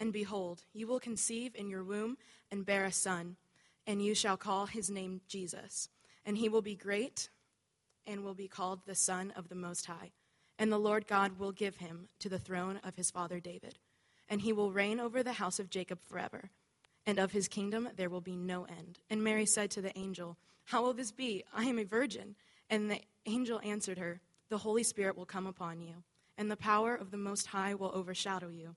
And behold, you will conceive in your womb and bear a son, and you shall call his name Jesus. And he will be great and will be called the Son of the Most High. And the Lord God will give him to the throne of his father David. And he will reign over the house of Jacob forever. And of his kingdom there will be no end. And Mary said to the angel, How will this be? I am a virgin. And the angel answered her, The Holy Spirit will come upon you, and the power of the Most High will overshadow you.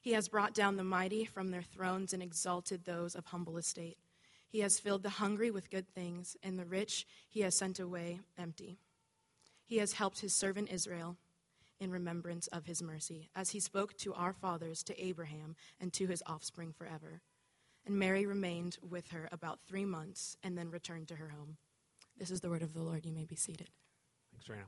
He has brought down the mighty from their thrones and exalted those of humble estate. He has filled the hungry with good things, and the rich he has sent away empty. He has helped his servant Israel in remembrance of his mercy, as he spoke to our fathers, to Abraham, and to his offspring forever. And Mary remained with her about three months and then returned to her home. This is the word of the Lord. You may be seated. Thanks, Raina.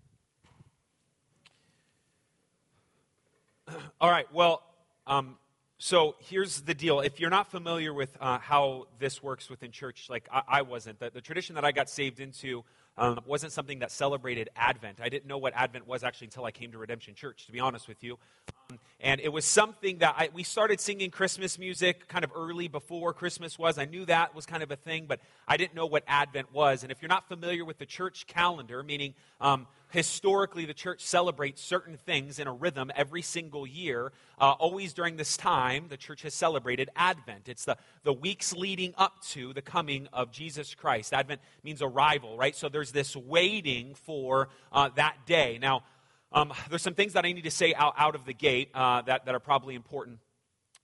All right, well, um, so here's the deal. If you're not familiar with uh, how this works within church, like I, I wasn't, the, the, tradition that I got saved into um, wasn't something that celebrated Advent. I didn't know what Advent was actually until I came to Redemption Church, to be honest with you. Um, and it was something that I, we started singing Christmas music kind of early before Christmas was. I knew that was kind of a thing, but I didn't know what Advent was. And if you're not familiar with the church calendar, meaning um, historically the church celebrates certain things in a rhythm every single year, uh, always during this time, the church has celebrated Advent. It's the, the weeks leading up to the coming of Jesus Christ. Advent means arrival, right? So there's this waiting for uh, that day. Now, um, there's some things that I need to say out, out of the gate uh, that, that are probably important.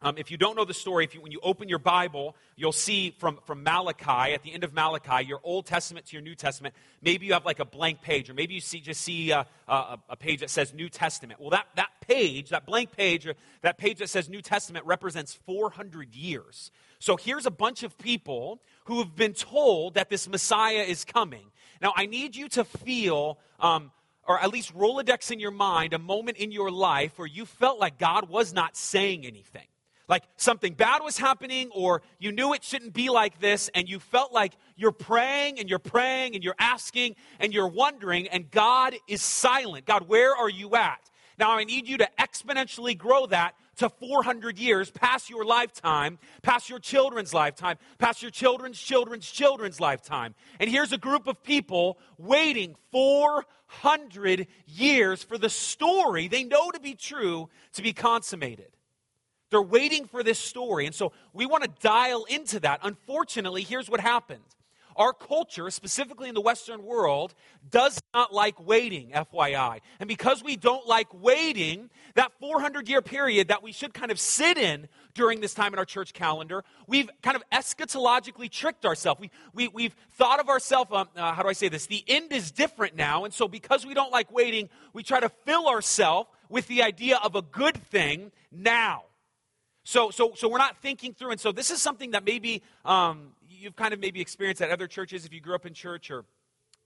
Um, if you don't know the story, if you, when you open your Bible, you'll see from, from Malachi, at the end of Malachi, your Old Testament to your New Testament, maybe you have like a blank page, or maybe you see, just see a, a, a page that says New Testament. Well, that, that page, that blank page, or that page that says New Testament represents 400 years. So here's a bunch of people who have been told that this Messiah is coming. Now, I need you to feel um, or at least Rolodex in your mind a moment in your life where you felt like God was not saying anything. Like something bad was happening, or you knew it shouldn't be like this, and you felt like you're praying and you're praying and you're asking and you're wondering, and God is silent. God, where are you at? Now, I need you to exponentially grow that to 400 years past your lifetime, past your children's lifetime, past your children's children's children's lifetime. And here's a group of people waiting 400 years for the story they know to be true to be consummated. They're waiting for this story. And so we want to dial into that. Unfortunately, here's what happened. Our culture, specifically in the Western world, does not like waiting, FYI. And because we don't like waiting, that 400 year period that we should kind of sit in during this time in our church calendar, we've kind of eschatologically tricked ourselves. We, we, we've thought of ourselves, um, uh, how do I say this? The end is different now. And so because we don't like waiting, we try to fill ourselves with the idea of a good thing now. So, so, so we're not thinking through. And so this is something that maybe um, you've kind of maybe experienced at other churches if you grew up in church or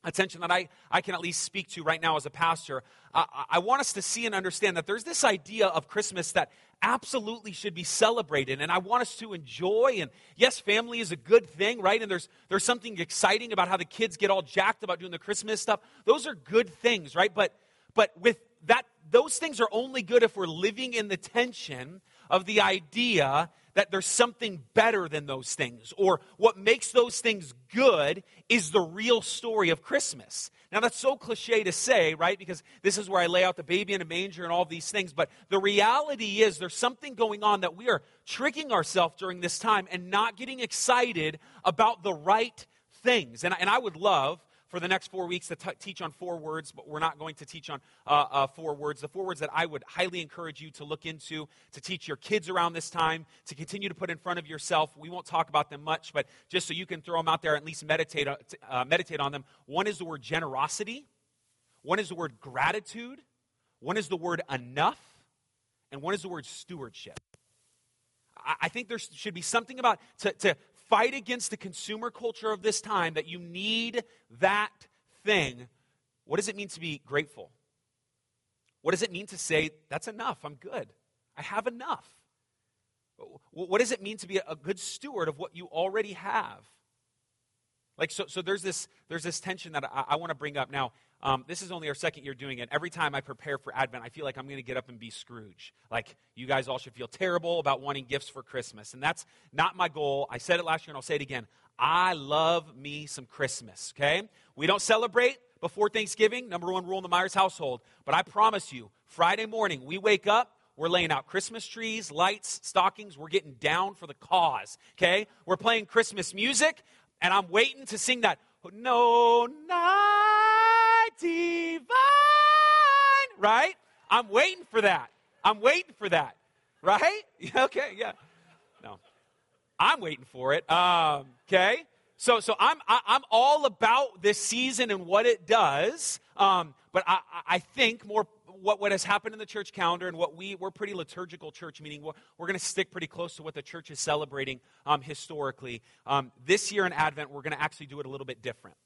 attention that I, I can at least speak to right now as a pastor. I, I want us to see and understand that there's this idea of Christmas that absolutely should be celebrated. And I want us to enjoy. And yes, family is a good thing, right? And there's, there's something exciting about how the kids get all jacked about doing the Christmas stuff. Those are good things, right? But, but with that, those things are only good if we're living in the tension of the idea that there's something better than those things, or what makes those things good is the real story of Christmas. Now, that's so cliche to say, right? Because this is where I lay out the baby in a manger and all these things. But the reality is, there's something going on that we are tricking ourselves during this time and not getting excited about the right things. And, and I would love for the next four weeks to t- teach on four words, but we're not going to teach on uh, uh, four words. The four words that I would highly encourage you to look into, to teach your kids around this time, to continue to put in front of yourself. We won't talk about them much, but just so you can throw them out there, at least meditate, uh, uh meditate on them. One is the word generosity, one is the word gratitude, one is the word enough, and one is the word stewardship. I think there should be something about to, to fight against the consumer culture of this time that you need that thing, what does it mean to be grateful? What does it mean to say, that's enough, I'm good, I have enough? What does it mean to be a good steward of what you already have? Like, so, so there's, this, there's this tension that I, I want to bring up. Now, um, this is only our second year doing it. Every time I prepare for Advent, I feel like I'm going to get up and be Scrooge. Like, you guys all should feel terrible about wanting gifts for Christmas. And that's not my goal. I said it last year and I'll say it again. I love me some Christmas, okay? We don't celebrate before Thanksgiving, number one rule in the Myers household. But I promise you, Friday morning, we wake up, we're laying out Christmas trees, lights, stockings. We're getting down for the cause, okay? We're playing Christmas music, and I'm waiting to sing that. No night divine, right? I'm waiting for that. I'm waiting for that, right? okay, yeah. No, I'm waiting for it. Um, okay, so so I'm I, am i am all about this season and what it does. Um, but I, I think more what, what has happened in the church calendar and what we, we're pretty liturgical church, meaning we're, we're going to stick pretty close to what the church is celebrating um, historically. Um, this year in Advent, we're going to actually do it a little bit different.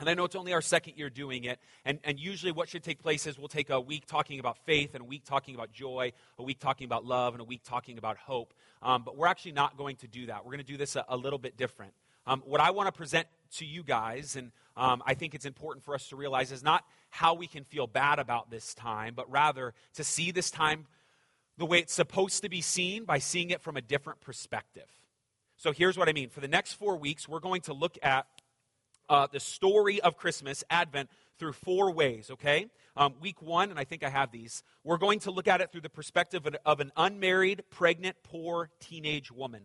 And I know it's only our second year doing it. And, and usually, what should take place is we'll take a week talking about faith, and a week talking about joy, a week talking about love, and a week talking about hope. Um, but we're actually not going to do that. We're going to do this a, a little bit different. Um, what I want to present to you guys, and um, I think it's important for us to realize, is not how we can feel bad about this time, but rather to see this time the way it's supposed to be seen by seeing it from a different perspective. So here's what I mean. For the next four weeks, we're going to look at uh, the story of Christmas, Advent, through four ways, okay? Um, week one, and I think I have these, we're going to look at it through the perspective of an, of an unmarried, pregnant, poor teenage woman.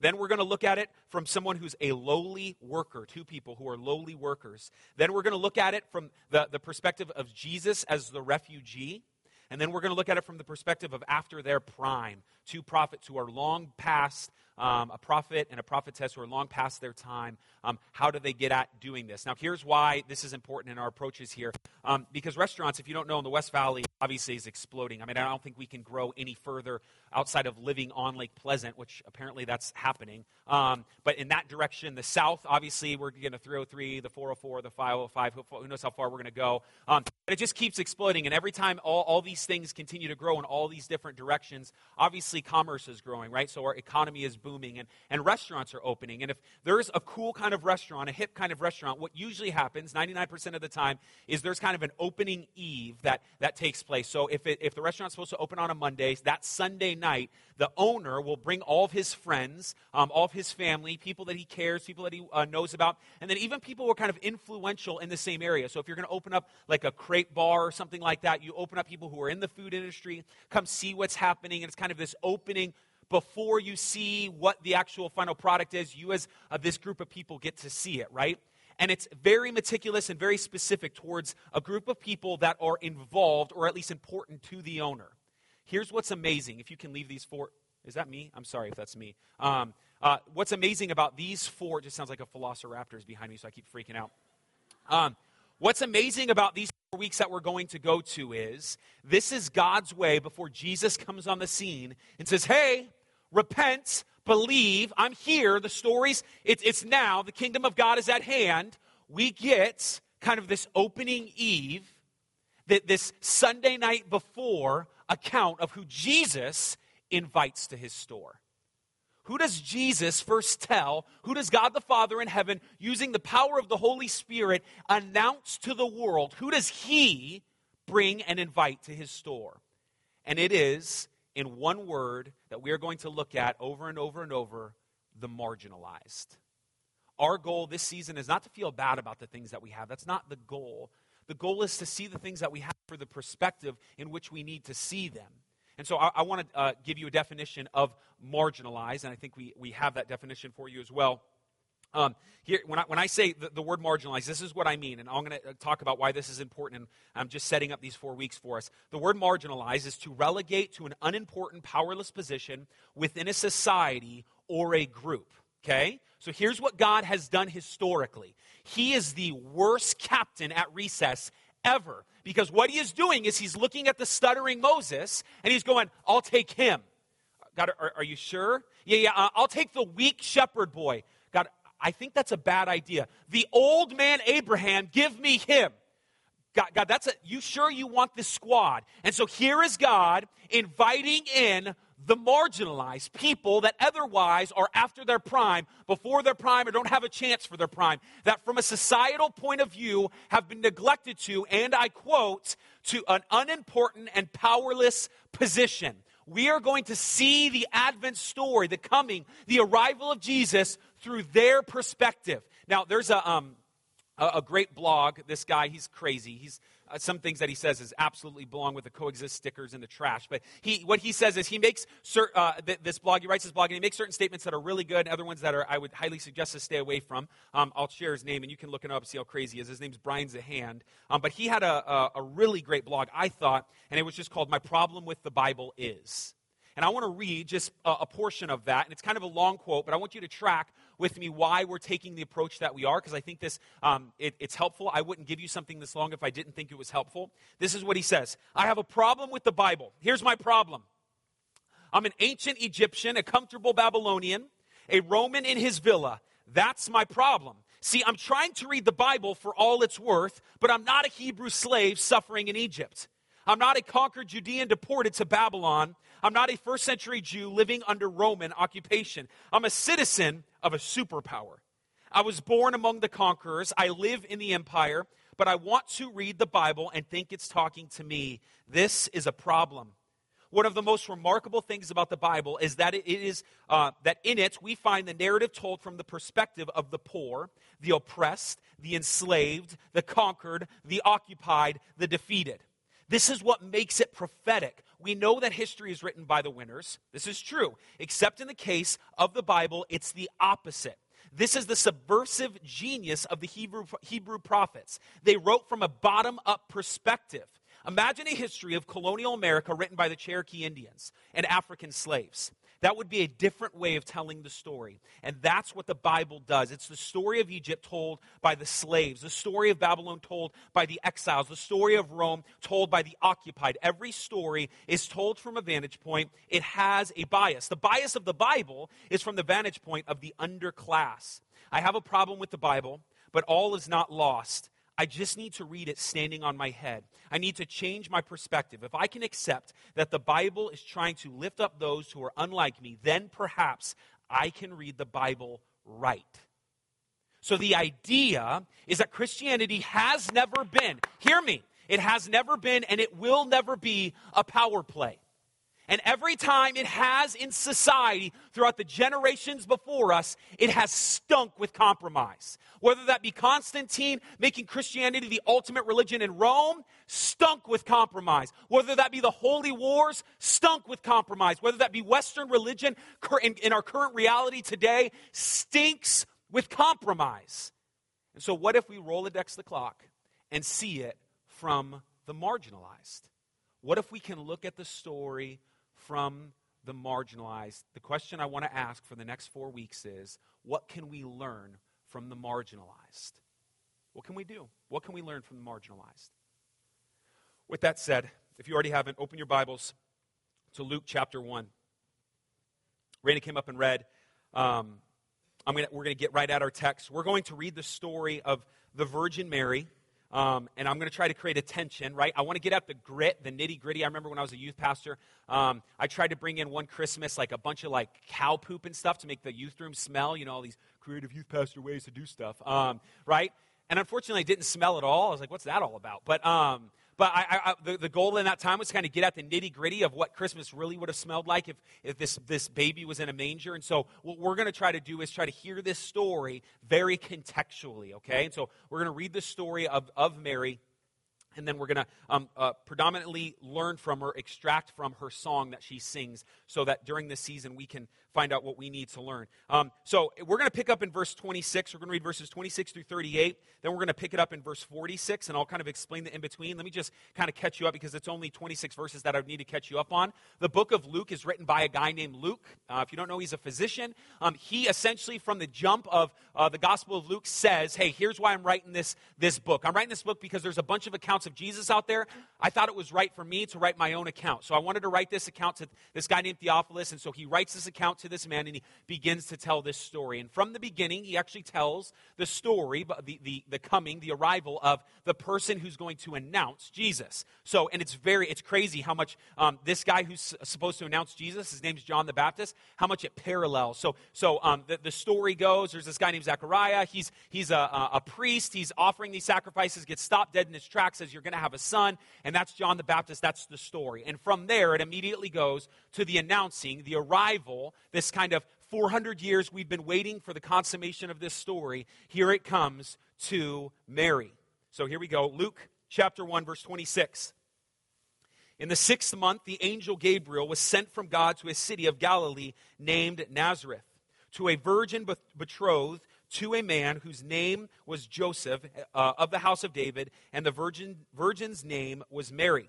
Then we're going to look at it from someone who's a lowly worker, two people who are lowly workers. Then we're going to look at it from the, the perspective of Jesus as the refugee. And then we're going to look at it from the perspective of after their prime, two prophets who are long past um, a prophet and a prophetess who are long past their time. Um, how do they get at doing this? Now, here's why this is important in our approaches here. Um, because restaurants, if you don't know, in the West Valley, obviously is exploding. I mean, I don't think we can grow any further outside of living on Lake Pleasant, which apparently that's happening. Um, but in that direction, the South, obviously, we're getting the 303, the 404, the 505. Who knows how far we're going to go? Um, but it just keeps exploding. And every time all, all these things continue to grow in all these different directions, obviously commerce is growing, right? So our economy is booming and, and restaurants are opening. And if there's a cool kind of restaurant, a hip kind of restaurant, what usually happens 99% of the time is there's kind of an opening eve that, that takes place. So if, it, if the restaurant's supposed to open on a Monday, that Sunday night, the owner will bring all of his friends, um, all of his family, people that he cares, people that he uh, knows about, and then even people who are kind of influential in the same area. So if you're going to open up like a crepe bar or something like that, you open up people who are in the food industry, come see what's happening, and it's kind of this opening before you see what the actual final product is, you as uh, this group of people get to see it, right? And it's very meticulous and very specific towards a group of people that are involved or at least important to the owner. Here's what's amazing. If you can leave these four, is that me? I'm sorry if that's me. Um, uh, what's amazing about these four, It just sounds like a Velociraptor is behind me, so I keep freaking out. Um, what's amazing about these four weeks that we're going to go to is this is God's way before Jesus comes on the scene and says, Hey, repent, believe, I'm here. The stories, it's, it's now. The kingdom of God is at hand. We get kind of this opening eve, that this Sunday night before account of who Jesus invites to his store. Who does Jesus first tell? Who does God the Father in heaven, using the power of the Holy Spirit, announce to the world? Who does he bring and invite to his store? And it is, in one word, that we are going to look at over and over and over the marginalized. Our goal this season is not to feel bad about the things that we have. That's not the goal. The goal is to see the things that we have for the perspective in which we need to see them. And so I, I want to uh, give you a definition of marginalized, and I think we, we have that definition for you as well. Um, here, when I, when I say the, the, word marginalized, this is what I mean, and I'm going to uh, talk about why this is important, and I'm just setting up these four weeks for us. The word marginalized is to relegate to an unimportant, powerless position within a society or a group. Okay? So here's what God has done historically He is the worst captain at recess ever. Because what he is doing is he's looking at the stuttering Moses and he's going, I'll take him. God, are, are you sure? Yeah, yeah, uh, I'll take the weak shepherd boy. I think that's a bad idea. The old man Abraham, give me him. God, God, that's a, you sure you want this squad? And so here is God inviting in the marginalized, people that otherwise are after their prime, before their prime, or don't have a chance for their prime, that from a societal point of view have been neglected to, and I quote, to an unimportant and powerless position. We are going to see the Advent story, the coming, the arrival of Jesus through their perspective. Now, there's a, um, a, a great blog. This guy, he's crazy. He's uh, some things that he says is absolutely belong with the coexist stickers in the trash. But he, what he says is he makes uh, th- this blog, he writes this blog, and he makes certain statements that are really good, and other ones that are I would highly suggest to stay away from. Um, I'll share his name, and you can look it up and see how crazy he is. His name's Brian Zahnd. Um, but he had a, a, a really great blog, I thought, and it was just called "My Problem with the Bible Is." And I want to read just a, a, portion of that. And it's kind of a long quote, but I want you to track with me why we're taking the approach that we are, because I think this um, it, it's helpful. I wouldn't give you something this long if I didn't think it was helpful. This is what he says I have a problem with the Bible. Here's my problem I'm an ancient Egyptian, a comfortable Babylonian, a Roman in his villa. That's my problem. See, I'm trying to read the Bible for all it's worth, but I'm not a Hebrew slave suffering in Egypt. I'm not a conquered Judean deported to Babylon. I'm not a first century Jew living under Roman occupation. I'm a citizen of a superpower. I was born among the conquerors. I live in the empire, but I want to read the Bible and think it's talking to me. This is a problem. One of the most remarkable things about the Bible is that it is uh, that in it we find the narrative told from the perspective of the poor, the oppressed, the enslaved, the conquered, the occupied, the defeated. This is what makes it prophetic. We know that history is written by the winners. This is true. Except in the case of the Bible, it's the opposite. This is the subversive genius of the Hebrew, Hebrew prophets. They wrote from a bottom up perspective. Imagine a history of colonial America written by the Cherokee Indians and African slaves. That would be a different way of telling the story. And that's what the Bible does. It's the story of Egypt told by the slaves, the story of Babylon told by the exiles, the story of Rome told by the occupied. Every story is told from a vantage point. It has a bias. The bias of the Bible is from the vantage point of the underclass. I have a problem with the Bible, but all is not lost. I just need to read it standing on my head. I need to change my perspective. If I can accept that the Bible is trying to lift up those who are unlike me, then perhaps I can read the Bible right. So the idea is that Christianity has never been, hear me, it has never been and it will never be a power play. And every time it has in society throughout the generations before us, it has stunk with compromise. Whether that be Constantine making Christianity the ultimate religion in Rome, stunk with compromise. Whether that be the holy wars, stunk with compromise. Whether that be Western religion in our current reality today, stinks with compromise. And so, what if we Rolodex the clock and see it from the marginalized? What if we can look at the story from the marginalized. The question I want to ask for the next four weeks is what can we learn from the marginalized? What can we do? What can we learn from the marginalized? With that said, if you already haven't, open your Bibles to Luke chapter 1. Randy came up and read. Um, gonna, we're going to get right at our text. We're going to read the story of the Virgin Mary Um, and I'm going to try to create attention, right? I want to get at the grit, the nitty gritty. I remember when I was a youth pastor, um, I tried to bring in one Christmas like a bunch of like cow poop and stuff to make the youth room smell. You know, all these creative youth pastor ways to do stuff, um, right? And unfortunately, I didn't smell at all. I was like, what's that all about? But um, but I, I, the, the, goal in that time was kind of get at the nitty gritty of what Christmas really would have smelled like if, if this, this baby was in a manger. And so, what we're going to try to do is try to hear this story very contextually, okay? And so, we're going to read the story of, of Mary and then we're going to um, uh, predominantly learn from her, extract from her song that she sings, so that during this season we can find out what we need to learn. Um, so we're going to pick up in verse 26. We're going to read verses 26 through 38. Then we're going to pick it up in verse 46, and I'll kind of explain the in between. Let me just kind of catch you up because it's only 26 verses that I need to catch you up on. The book of Luke is written by a guy named Luke. Uh, if you don't know, he's a physician. Um, he essentially, from the jump of uh, the Gospel of Luke, says, Hey, here's why I'm writing this, this book. I'm writing this book because there's a bunch of accounts of Jesus out there. I thought it was right for me to write my own account. So I wanted to write this account to this guy named Theophilus, and so he writes this account to this man and he begins to tell this story. And from the beginning, he actually tells the story, the, the, the coming, the arrival of the person who's going to announce Jesus. So, and it's very, it's crazy how much um, this guy who's supposed to announce Jesus, his name's John the Baptist, how much it parallels. So, so um, the, the story goes, there's this guy named Zechariah. He's, he's a, a, priest. He's offering these sacrifices, gets stopped dead in his tracks, You're going to have a son. And that's John the Baptist. That's the story. And from there, it immediately goes to the announcing, the arrival, this kind of 400 years we've been waiting for the consummation of this story. Here it comes to Mary. So here we go. Luke chapter 1, verse 26. In the sixth month, the angel Gabriel was sent from God to a city of Galilee named Nazareth, to a virgin betrothed to a man whose name was Joseph uh, of the house of David, and the virgin, virgin's name was Mary.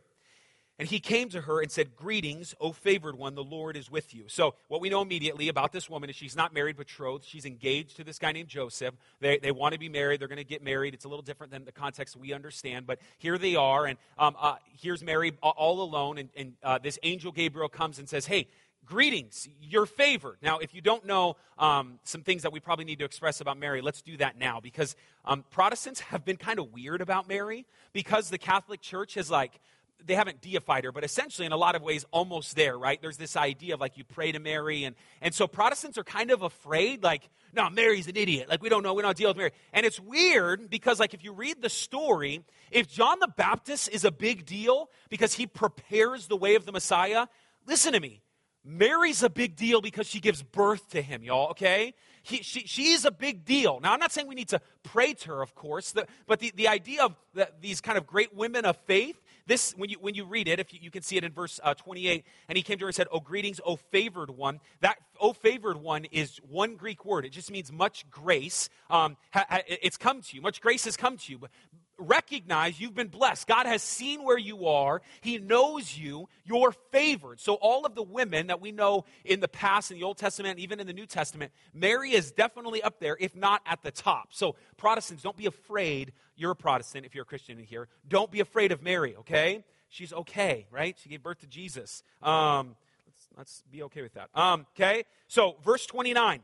And he came to her and said, Greetings, O favored one, the Lord is with you. So, what we know immediately about this woman is she's not married, betrothed. She's engaged to this guy named Joseph. They, they want to be married. They're going to get married. It's a little different than the context we understand, but here they are. And um, uh, here's Mary all alone. And, and uh, this angel Gabriel comes and says, Hey, greetings, you're favored. Now, if you don't know um, some things that we probably need to express about Mary, let's do that now because um, Protestants have been kind of weird about Mary because the Catholic Church has like they haven't deified her, but essentially, in a lot of ways, almost there, right? There's this idea of like you pray to Mary. And, and so Protestants are kind of afraid, like, no, Mary's an idiot. Like, we don't know, we don't deal with Mary. And it's weird because, like, if you read the story, if John the Baptist is a big deal because he prepares the way of the Messiah, listen to me. Mary's a big deal because she gives birth to him, y'all, okay? He, she, she's a big deal. Now, I'm not saying we need to pray to her, of course, the, but the, the idea of the, these kind of great women of faith, this, when you, when you read it, if you, you can see it in verse uh, 28, and he came to her and said, Oh, greetings, O favored one. That, O favored one, is one Greek word. It just means much grace. Um, ha, ha, it's come to you. Much grace has come to you. But, recognize you've been blessed. God has seen where you are. He knows you. You're favored. So, all of the women that we know in the past, in the Old Testament, even in the New Testament, Mary is definitely up there, if not at the top. So, Protestants, don't be afraid. You're a Protestant if you're a Christian in here. Don't be afraid of Mary, okay? She's okay, right? She gave birth to Jesus. Um, let's, let's be okay with that. Um, okay? So, verse 29.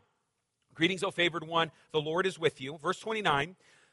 Greetings, O favored one. The Lord is with you. Verse 29.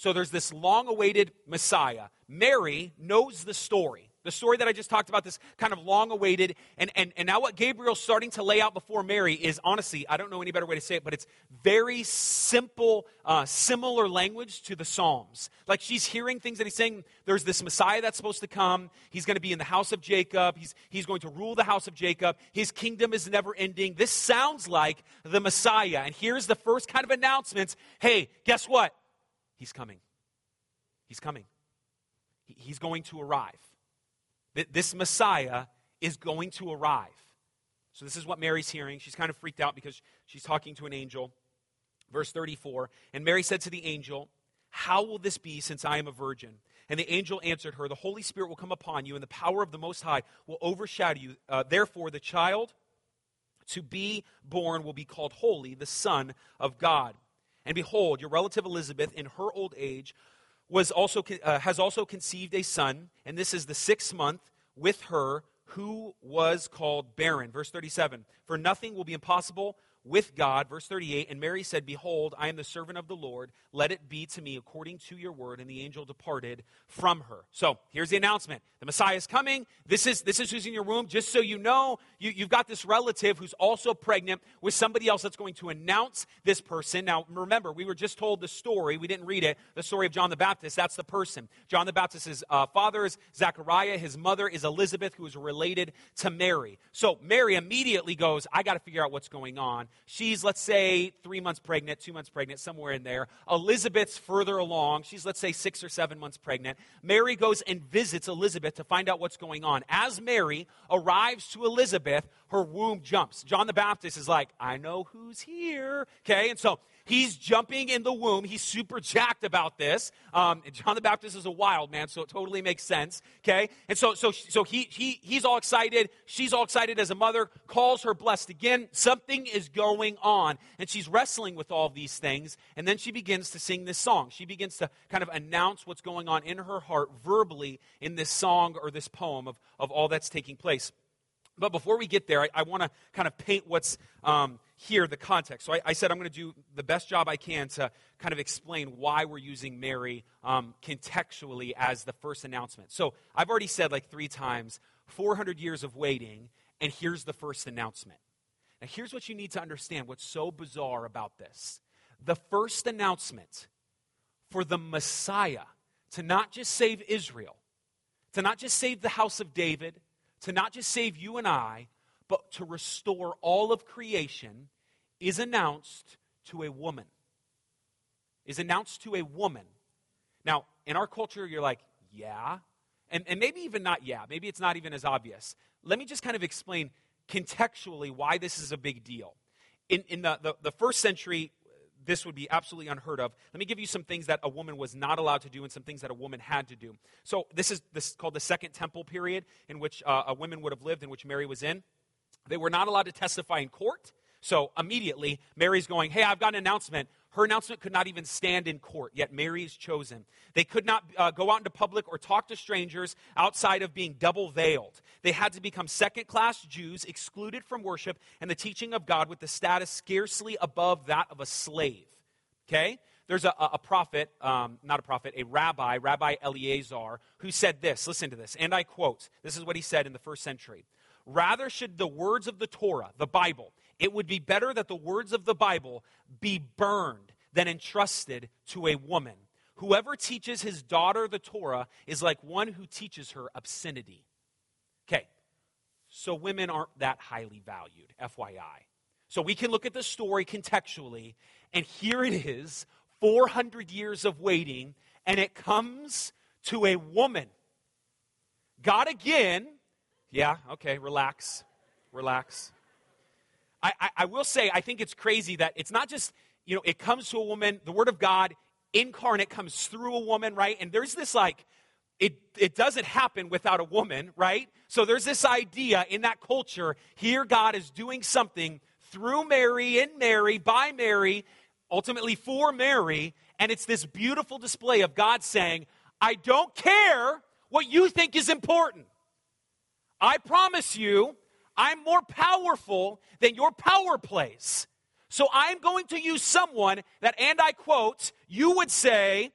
So there's this long awaited Messiah. Mary knows the story. The story that I just talked about, this kind of long awaited, and, and, and now what Gabriel's starting to lay out before Mary is honestly, I don't know any better way to say it, but it's very simple, uh, similar language to the Psalms. Like she's hearing things that he's saying, there's this Messiah that's supposed to come. He's going to be in the house of Jacob. He's, he's going to rule the house of Jacob. His kingdom is never ending. This sounds like the Messiah. And here's the first kind of announcements hey, guess what? He's coming. He's coming. He's going to arrive. This Messiah is going to arrive. So, this is what Mary's hearing. She's kind of freaked out because she's talking to an angel. Verse 34 And Mary said to the angel, How will this be since I am a virgin? And the angel answered her, The Holy Spirit will come upon you, and the power of the Most High will overshadow you. Uh, therefore, the child to be born will be called Holy, the Son of God. And behold, your relative Elizabeth, in her old age, was also, uh, has also conceived a son, and this is the sixth month with her who was called barren. Verse 37 For nothing will be impossible with God. Verse 38 And Mary said, Behold, I am the servant of the Lord. Let it be to me according to your word. And the angel departed from her. So here's the announcement the Messiah is coming. This is, this is who's in your womb. Just so you know, you, you've got this relative who's also pregnant with somebody else that's going to announce this person. Now, remember, we were just told the story. We didn't read it. The story of John the Baptist. That's the person. John the Baptist's uh, father is Zechariah. His mother is Elizabeth, who is related to Mary. So Mary immediately goes, I got to figure out what's going on. She's, let's say, three months pregnant, two months pregnant, somewhere in there. Elizabeth's further along. She's, let's say, six or seven months pregnant. Mary goes and visits Elizabeth to find out what's going on. As Mary arrives to Elizabeth, her womb jumps. John the Baptist is like, I know who's here. Okay, and so He's jumping in the womb. He's super jacked about this. Um, John the Baptist is a wild man, so it totally makes sense. Okay, and so so so he he he's all excited. She's all excited as a mother. Calls her blessed again. Something is going on, and she's wrestling with all these things. And then she begins to sing this song. She begins to kind of announce what's going on in her heart verbally in this song or this poem of of all that's taking place. But before we get there, I, I want to kind of paint what's um, here, the context. So I, I said I'm going to do the best job I can to kind of explain why we're using Mary um, contextually as the first announcement. So I've already said like three times 400 years of waiting, and here's the first announcement. Now, here's what you need to understand what's so bizarre about this. The first announcement for the Messiah to not just save Israel, to not just save the house of David, to not just save you and I, but to restore all of creation is announced to a woman. Is announced to a woman. Now, in our culture, you're like, yeah. And, and maybe even not yeah. Maybe it's not even as obvious. Let me just kind of explain contextually why this is a big deal. In, in the, the, the first century, this would be absolutely unheard of. Let me give you some things that a woman was not allowed to do and some things that a woman had to do. So this is this is called the Second Temple period, in which uh, a woman would have lived, in which Mary was in. They were not allowed to testify in court. So immediately, Mary's going, Hey, I've got an announcement. Her announcement could not even stand in court, yet Mary is chosen. They could not uh, go out into public or talk to strangers outside of being double veiled. They had to become second class Jews, excluded from worship and the teaching of God with the status scarcely above that of a slave. Okay? There's a, a prophet, um, not a prophet, a rabbi, Rabbi Eleazar, who said this. Listen to this. And I quote this is what he said in the first century. Rather should the words of the Torah, the Bible, it would be better that the words of the Bible be burned than entrusted to a woman. Whoever teaches his daughter the Torah is like one who teaches her obscenity. Okay, so women aren't that highly valued, FYI. So we can look at the story contextually, and here it is 400 years of waiting, and it comes to a woman. God again, yeah, okay, relax, relax. I, I, I, will say, I think it's crazy that it's not just, you know, it comes to a woman, the Word of God incarnate comes through a woman, right? And there's this like, it, it doesn't happen without a woman, right? So there's this idea in that culture here, God is doing something through Mary, in Mary, by Mary, ultimately for Mary. And it's this beautiful display of God saying, I don't care what you think is important. I promise you, I'm more powerful than your power plays. So I'm going to use someone that, and I quote, you would say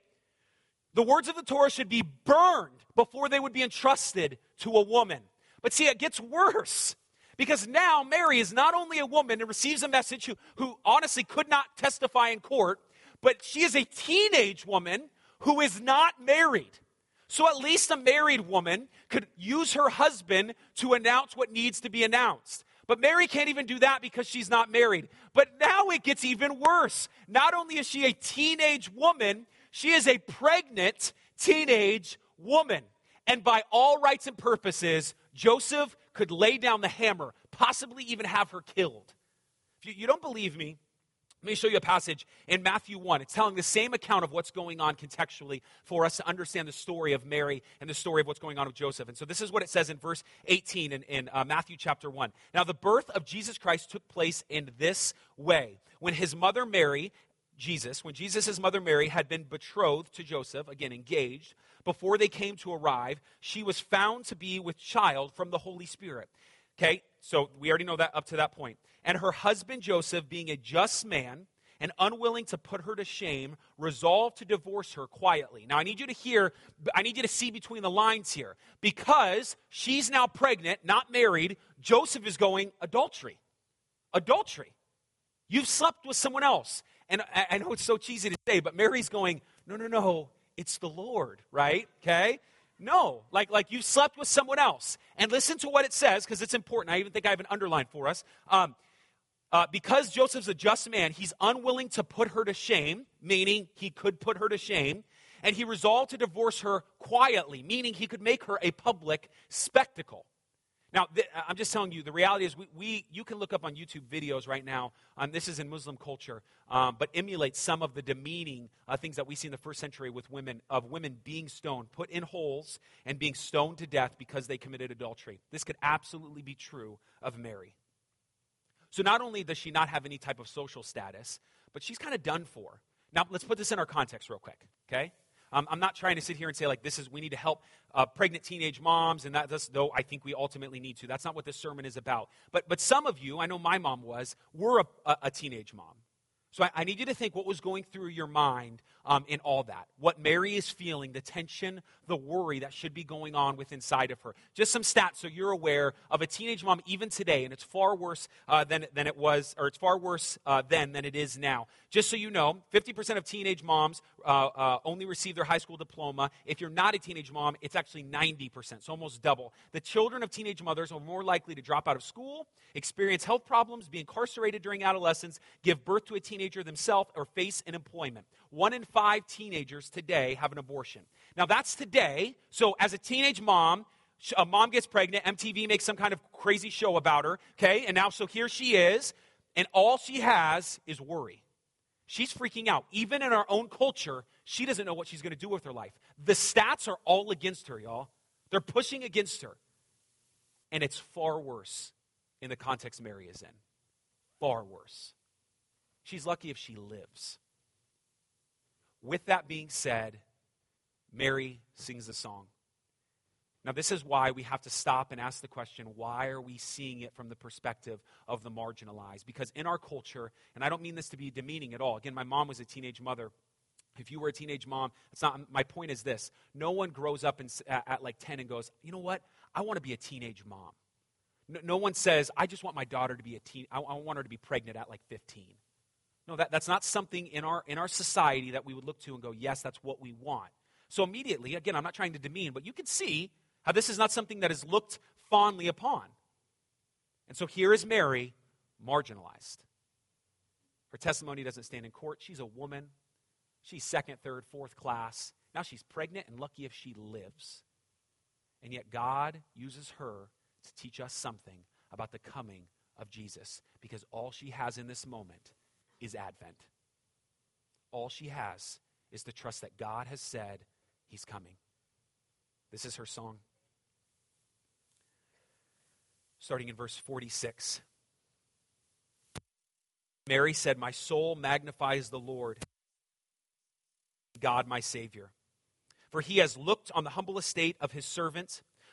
the words of the Torah should be burned before they would be entrusted to a woman. But see, it gets worse. Because now Mary is not only a woman and receives a message who, who honestly could not testify in court, but she is a teenage woman who is not married. So at least a married woman could use her husband to announce what needs to be announced. But Mary can't even do that because she's not married. But now it gets even worse. Not only is she a teenage woman, she is a pregnant teenage woman. And by all rights and purposes, Joseph could lay down the hammer, possibly even have her killed. If you, you don't believe me, Let me show you a passage in Matthew 1. It's telling the same account of what's going on contextually for us to understand the story of Mary and the story of what's going on with Joseph. And so this is what it says in verse 18 in, in uh, Matthew chapter 1. Now, the birth of Jesus Christ took place in this way. When his mother Mary, Jesus, when Jesus' mother Mary had been betrothed to Joseph, again engaged, before they came to arrive, she was found to be with child from the Holy Spirit. Okay, so we already know that up to that point. And her husband Joseph, being a just man and unwilling to put her to shame, resolved to divorce her quietly. Now, I need you to hear, I need you to see between the lines here. Because she's now pregnant, not married, Joseph is going adultery. Adultery. You've slept with someone else. And I, know it's so cheesy to say, but Mary's going, no, no, no, it's the Lord, right? Okay? No, like, like you slept with someone else. And listen to what it says, because it's important. I even think I have an underline for us. Um, uh, because Joseph's a just man, he's unwilling to put her to shame, meaning he could put her to shame. And he resolved to divorce her quietly, meaning he could make her a public spectacle. Now, th- I'm just telling you, the reality is we, we, you can look up on YouTube videos right now, um, this is in Muslim culture, um, but emulate some of the demeaning uh, things that we see in the first century with women, of women being stoned, put in holes, and being stoned to death because they committed adultery. This could absolutely be true of Mary. So not only does she not have any type of social status, but she's kind of done for. Now, let's put this in our context real quick, okay? Um, I'm not trying to sit here and say, like, this is, we need to help uh, pregnant teenage moms, and that, that's, though I think we ultimately need to. That's not what this sermon is about. But, but some of you, I know my mom was, were a, a, a teenage mom. So I, I, need you to think what was going through your mind um, in all that. What Mary is feeling, the tension, the worry that should be going on with inside of her. Just some stats so you're aware of a teenage mom even today, and it's far worse uh, than, than it was, or it's far worse uh, then than it is now. Just so you know, 50% of teenage moms uh, uh, only receive their high school diploma. If you're not a teenage mom, it's actually 90%, so almost double. The children of teenage mothers are more likely to drop out of school, experience health problems, be incarcerated during adolescence, give birth to a teenager themselves, or face unemployment. One in five teenagers today have an abortion. Now, that's today. So, as a teenage mom, a mom gets pregnant, MTV makes some kind of crazy show about her, okay? And now, so here she is, and all she has is worry. She's freaking out. Even in our own culture, she doesn't know what she's going to do with her life. The stats are all against her, y'all. They're pushing against her. And it's far worse in the context Mary is in. Far worse. She's lucky if she lives. With that being said, Mary sings the song. Now, this is why we have to stop and ask the question why are we seeing it from the perspective of the marginalized? Because in our culture, and I don't mean this to be demeaning at all, again, my mom was a teenage mother. If you were a teenage mom, it's not, my point is this no one grows up in, at, at like 10 and goes, you know what? I want to be a teenage mom. No, no, one says, I just want my daughter to be a teen, I, I want her to be pregnant at like 15. No, that, that's not something in our, in our society that we would look to and go, yes, that's what we want. So immediately, again, I'm not trying to demean, but you can see how this is not something that is looked fondly upon. And so here is Mary, marginalized. Her testimony doesn't stand in court. She's a woman. She's second, third, fourth class. Now she's pregnant and lucky if she lives. And yet God uses her to teach us something about the coming of Jesus because all she has in this moment is Advent. All she has is the trust that God has said he's coming. This is her song. Starting in verse 46. Mary said, My soul magnifies the Lord, God my Savior. For he has looked on the humble estate of his servant.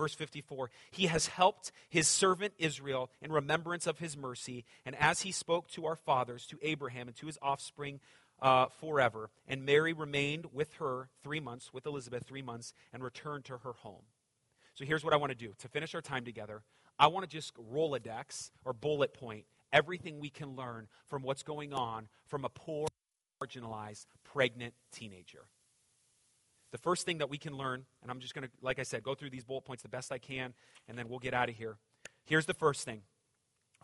Verse 54 He has helped his servant Israel in remembrance of his mercy, and as he spoke to our fathers, to Abraham, and to his offspring uh, forever. And Mary remained with her three months, with Elizabeth three months, and returned to her home. So here's what I want to do. To finish our time together, I want to just Rolodex or bullet point everything we can learn from what's going on from a poor, marginalized, pregnant teenager. The first thing that we can learn, and I'm just going to, like I said, go through these bullet points the best I can, and then we'll get out of here. Here's the first thing.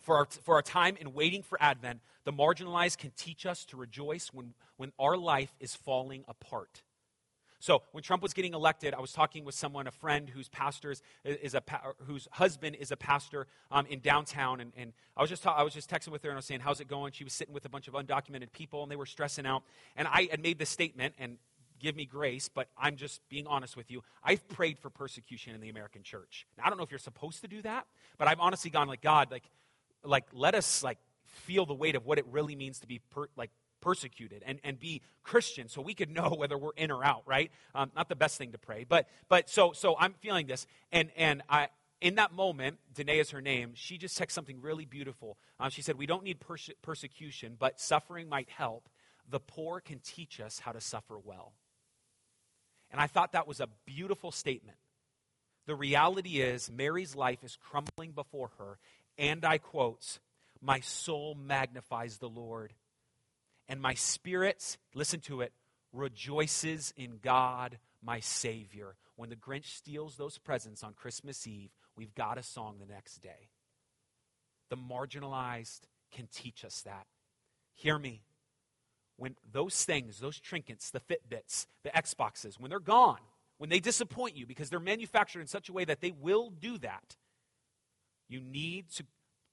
For our, for our time in waiting for Advent, the marginalized can teach us to rejoice when, when our life is falling apart. So when Trump was getting elected, I was talking with someone, a friend whose pastor is, a whose husband is a pastor um, in downtown, and, and I was just ta- I was just texting with her and I was saying, "How's it going?" She was sitting with a bunch of undocumented people, and they were stressing out. And I had made this statement, and give me grace, but I'm just being honest with you. I've prayed for persecution in the American church. Now, I don't know if you're supposed to do that, but I've honestly gone like, God, like, like let us like feel the weight of what it really means to be per, like persecuted and, and be Christian so we could know whether we're in or out, right? Um, not the best thing to pray. But, but so, so I'm feeling this. And, and I, in that moment, Danae is her name, she just texted something really beautiful. Um, she said, We don't need perse- persecution, but suffering might help. The poor can teach us how to suffer well. And I thought that was a beautiful statement. The reality is, Mary's life is crumbling before her, and I quote, My soul magnifies the Lord and my spirit, listen to it, rejoices in God, my Savior. When the Grinch steals those presents on Christmas Eve, we've got a song the next day. The marginalized can teach us that. Hear me. When those things, those trinkets, the Fitbits, the Xboxes, when they're gone, when they disappoint you because they're manufactured in such a way that they will do that, you need to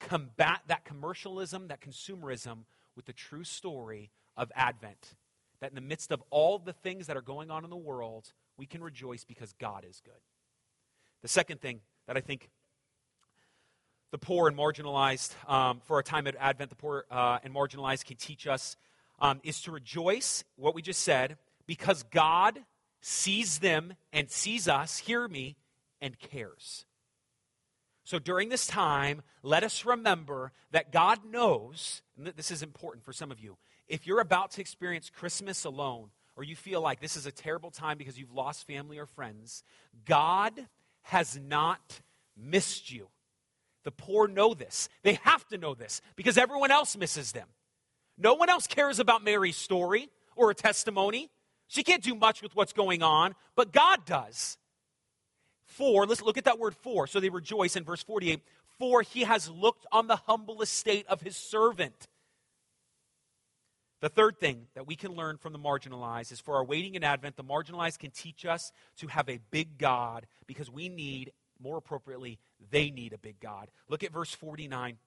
combat that commercialism, that consumerism with the true story of Advent. That in the midst of all the things that are going on in the world, we can rejoice because God is good. The second thing that I think the poor and marginalized, um, for a time at Advent, the poor uh, and marginalized can teach us um, is to rejoice, what we just said, because God sees them and sees us, hear me, and cares. So during this time, let us remember that God knows, and this is important for some of you, if you're about to experience Christmas alone, or you feel like this is a terrible time because you've lost family or friends, God has not missed you. The poor know this. They have to know this because everyone else misses them. No one else cares about Mary's story or a testimony. She can't do much with what's going on, but God does. For, let's look at that word for. So they rejoice in verse 48. For he has looked on the humble estate of his servant. The third thing that we can learn from the marginalized is for our waiting in Advent, the marginalized can teach us to have a big God because we need, more appropriately, they need a big God. Look at verse 49.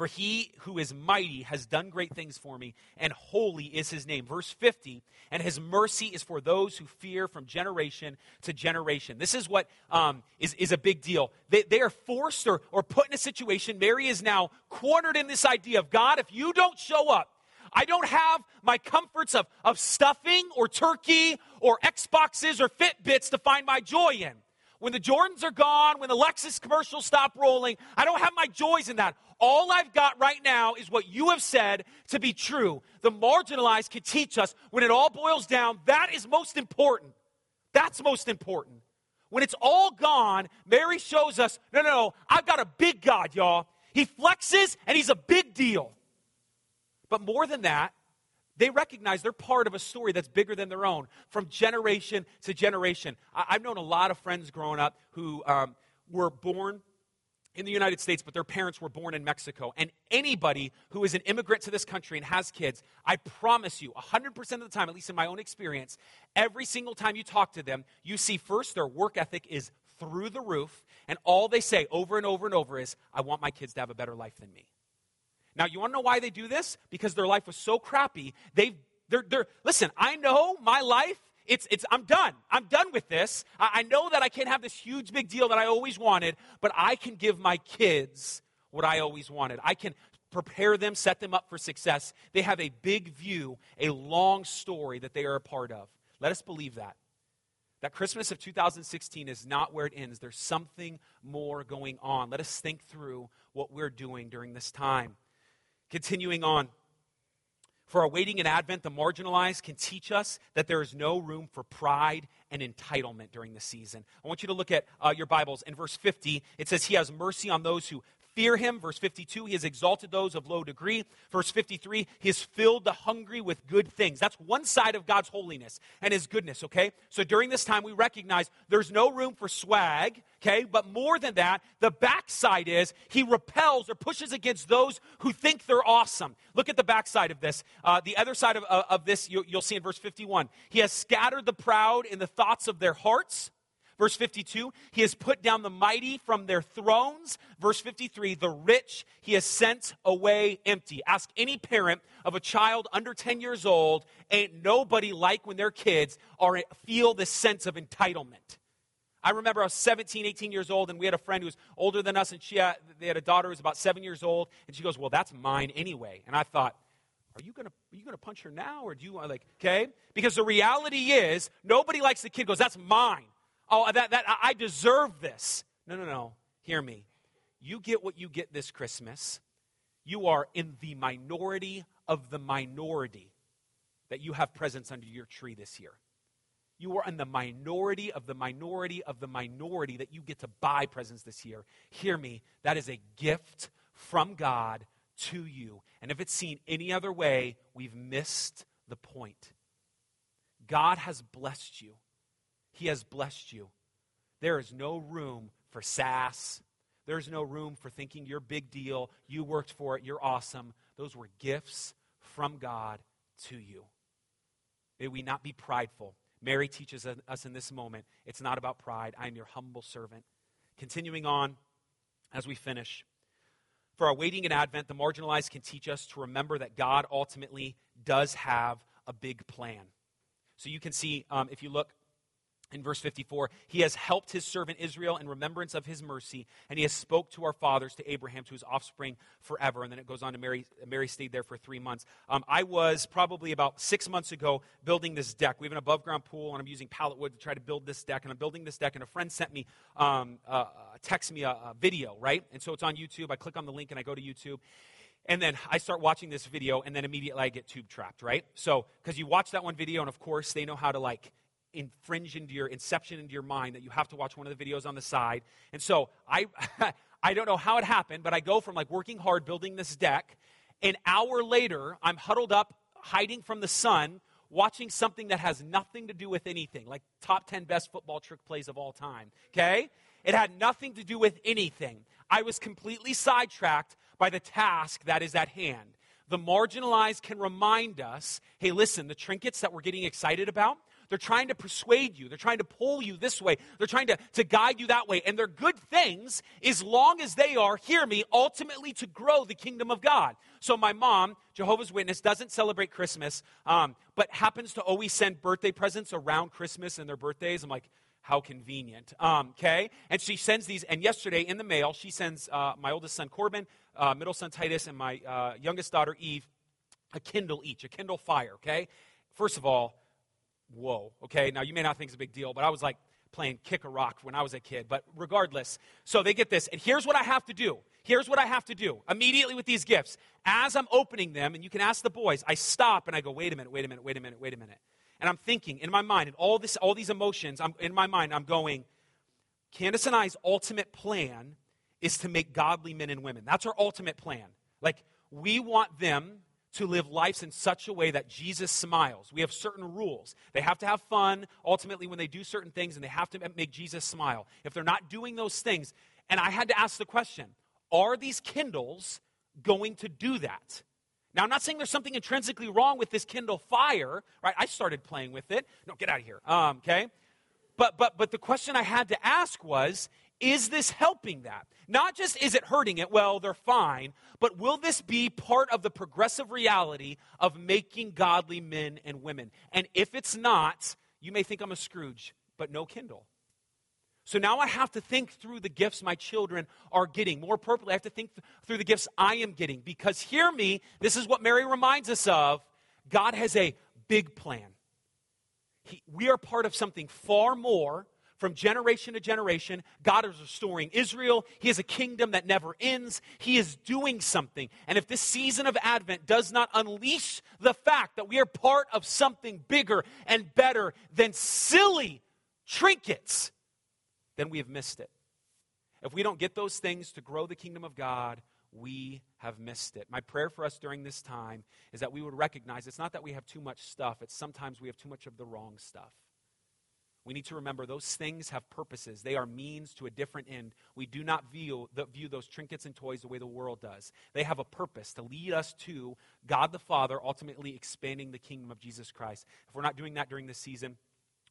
For he who is mighty has done great things for me, and holy is his name. Verse 50, and his mercy is for those who fear from generation to generation. This is what um, is is, a big deal. They, they are forced or, or put in a situation. Mary is now cornered in this idea of God, if you don't show up, I don't have my comforts of, of stuffing or turkey or Xboxes or Fitbits to find my joy in. When the Jordans are gone, when the Lexus commercials stop rolling, I don't have my joys in that. All I've got right now is what you have said to be true. The marginalized can teach us when it all boils down, that is most important. That's most important. When it's all gone, Mary shows us no, no, no, I've got a big God, y'all. He flexes and he's a big deal. But more than that, they recognize they're part of a story that's bigger than their own from generation to generation. I- have known a lot of friends growing up who um, were born in the United States, but their parents were born in Mexico. And anybody who is an immigrant to this country and has kids, I promise you, 100% of the time, at least in my own experience, every single time you talk to them, you see first their work ethic is through the roof, and all they say over and over and over is, I want my kids to have a better life than me. Now, you want to know why they do this? Because their life was so crappy. They've, they're, they're, listen, I know my life it's, it's, I'm done. I'm done with this. I, I know that I can't have this huge big deal that I always wanted, but I can give my kids what I always wanted. I can prepare them, set them up for success. They have a big view, a long story that they are a part of. Let us believe that. That Christmas of 2016 is not where it ends. There's something more going on. Let us think through what we're doing during this time. Continuing on. For our waiting in Advent, the marginalized can teach us that there is no room for pride and entitlement during the season. I want you to look at uh, your Bibles. In verse 50, it says, He has mercy on those who fear him. Verse 52, he has exalted those of low degree. Verse 53, he has filled the hungry with good things. That's one side of God's holiness and his goodness, okay? So during this time, we recognize there's no room for swag, okay? But more than that, the backside is he repels or pushes against those who think they're awesome. Look at the backside of this. Uh, the other side of, uh, of this, you, you'll see in verse 51. He has scattered the proud in the thoughts of their hearts. Verse 52, he has put down the mighty from their thrones. Verse 53, the rich he has sent away empty. Ask any parent of a child under 10 years old, ain't nobody like when their kids are feel this sense of entitlement. I remember I was 17, 18 years old, and we had a friend who was older than us, and she had, they had a daughter who was about seven years old, and she goes, Well, that's mine anyway. And I thought, are you gonna are you gonna punch her now or do you like okay because the reality is nobody likes the kid goes that's mine oh, that, that, I deserve this. No, no, no. Hear me. You get what you get this Christmas. You are in the minority of the minority that you have presents under your tree this year. You are in the minority of the minority of the minority that you get to buy presents this year. Hear me. That is a gift from God to you. And if it's seen any other way, we've missed the point. God has blessed you. He has blessed you. There is no room for sass. There's no room for thinking you're big deal. You worked for it. You're awesome. Those were gifts from God to you. May we not be prideful. Mary teaches us in this moment it's not about pride. I am your humble servant. Continuing on as we finish. For our waiting in Advent, the marginalized can teach us to remember that God ultimately does have a big plan. So you can see, um, if you look in verse 54 he has helped his servant israel in remembrance of his mercy and he has spoke to our fathers to abraham to his offspring forever. And then it goes on to mary mary stayed there for three months. Um, i was probably about six months ago building this deck. We have an above ground pool and i'm using pallet wood to try to build this deck. And i'm building this deck and a friend sent me um, uh, text me a, a video right? And so it's on youtube. I click on the link and i go to youtube. And then I start watching this video, and then immediately I get tube trapped, right? So, because you watch that one video, and of course, they know how to like infringe into your inception into your mind that you have to watch one of the videos on the side. And so I I don't know how it happened, but I go from like working hard building this deck, an hour later, I'm huddled up, hiding from the sun, watching something that has nothing to do with anything, like top 10 best football trick plays of all time. Okay? It had nothing to do with anything. I was completely sidetracked by the task that is at hand. The marginalized can remind us hey, listen, the trinkets that we're getting excited about, they're trying to persuade you. They're trying to pull you this way. They're trying to, to guide you that way. And they're good things as long as they are, hear me, ultimately to grow the kingdom of God. So my mom, Jehovah's Witness, doesn't celebrate Christmas, um, but happens to always send birthday presents around Christmas and their birthdays. I'm like, how convenient. Um, okay? And she sends these, and yesterday in the mail, she sends uh, my oldest son Corbin, uh, middle son Titus, and my uh, youngest daughter Eve a Kindle each, a Kindle Fire, okay? First of all, whoa, okay? Now, you may not think it's a big deal, but I was like playing kick a rock when I was a kid. But regardless, so they get this. And here's what I have to do. Here's what I have to do immediately with these gifts. As I'm opening them, and you can ask the boys, I stop and I go, wait a minute, wait a minute, wait a minute, wait a minute. And I'm thinking in my mind, and all, this, all these emotions, I'm, in my mind, I'm going, Candace and I's ultimate plan is to make godly men and women. That's our ultimate plan. Like, we want them to live lives in such a way that Jesus smiles. We have certain rules. They have to have fun ultimately when they do certain things, and they have to make Jesus smile. If they're not doing those things, and I had to ask the question are these Kindles going to do that? Now, I'm not saying there's something intrinsically wrong with this Kindle Fire, right? I started playing with it. No, get out of here. Um, okay? But, but, but the question I had to ask was is this helping that? Not just is it hurting it, well, they're fine, but will this be part of the progressive reality of making godly men and women? And if it's not, you may think I'm a Scrooge, but no Kindle. So now I have to think through the gifts my children are getting. More appropriately, I have to think th- through the gifts I am getting. Because hear me, this is what Mary reminds us of God has a big plan. He, we are part of something far more from generation to generation. God is restoring Israel. He has a kingdom that never ends. He is doing something. And if this season of Advent does not unleash the fact that we are part of something bigger and better than silly trinkets, then we have missed it. If we don't get those things to grow the kingdom of God, we have missed it. My prayer for us during this time is that we would recognize it's not that we have too much stuff, it's sometimes we have too much of the wrong stuff. We need to remember those things have purposes. They are means to a different end. We do not view, the, view those trinkets and toys the way the world does. They have a purpose to lead us to God the Father, ultimately expanding the kingdom of Jesus Christ. If we're not doing that during this season,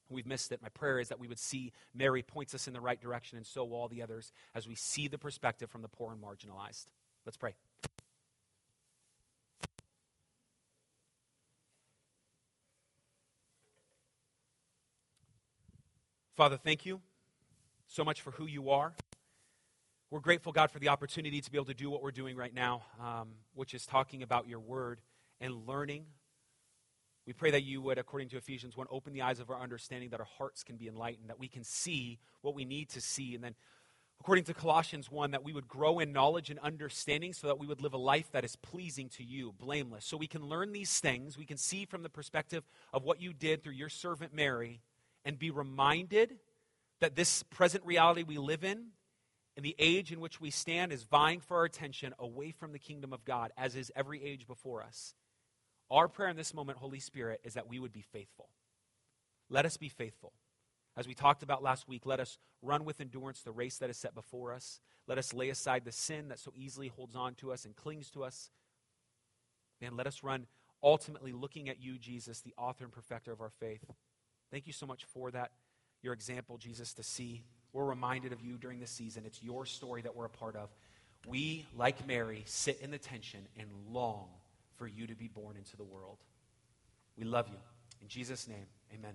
we've missed it. My prayer is that we would see Mary points us in the right direction, and so will all the others as we see the perspective from the poor and marginalized. Let's pray. Father, thank you so much for who you are. We're grateful, God, for the opportunity to be able to do what we're doing right now, um, which is talking about your word and learning. We pray that you would, according to Ephesians 1, open the eyes of our understanding, that our hearts can be enlightened, that we can see what we need to see, and then, according to Colossians 1, that we would grow in knowledge and understanding so that we would live a life that is pleasing to you, blameless. So we can learn these things, we can see from the perspective of what you did through your servant Mary and be reminded that this present reality we live in and the age in which we stand is vying for our attention away from the kingdom of God, as is every age before us. Our prayer in this moment, Holy Spirit, is that we would be faithful. Let us be faithful. As we talked about last week, let us run with endurance the race that is set before us. Let us lay aside the sin that so easily holds on to us and clings to us. And let us run ultimately looking at you, Jesus, the author and perfecter of our faith. Thank you so much for that, your example, Jesus, to see. We're reminded of you during this season. It's your story that we're a part of. We, like Mary, sit in the tension and long for you to be born into the world. We love you. In Jesus' name, amen.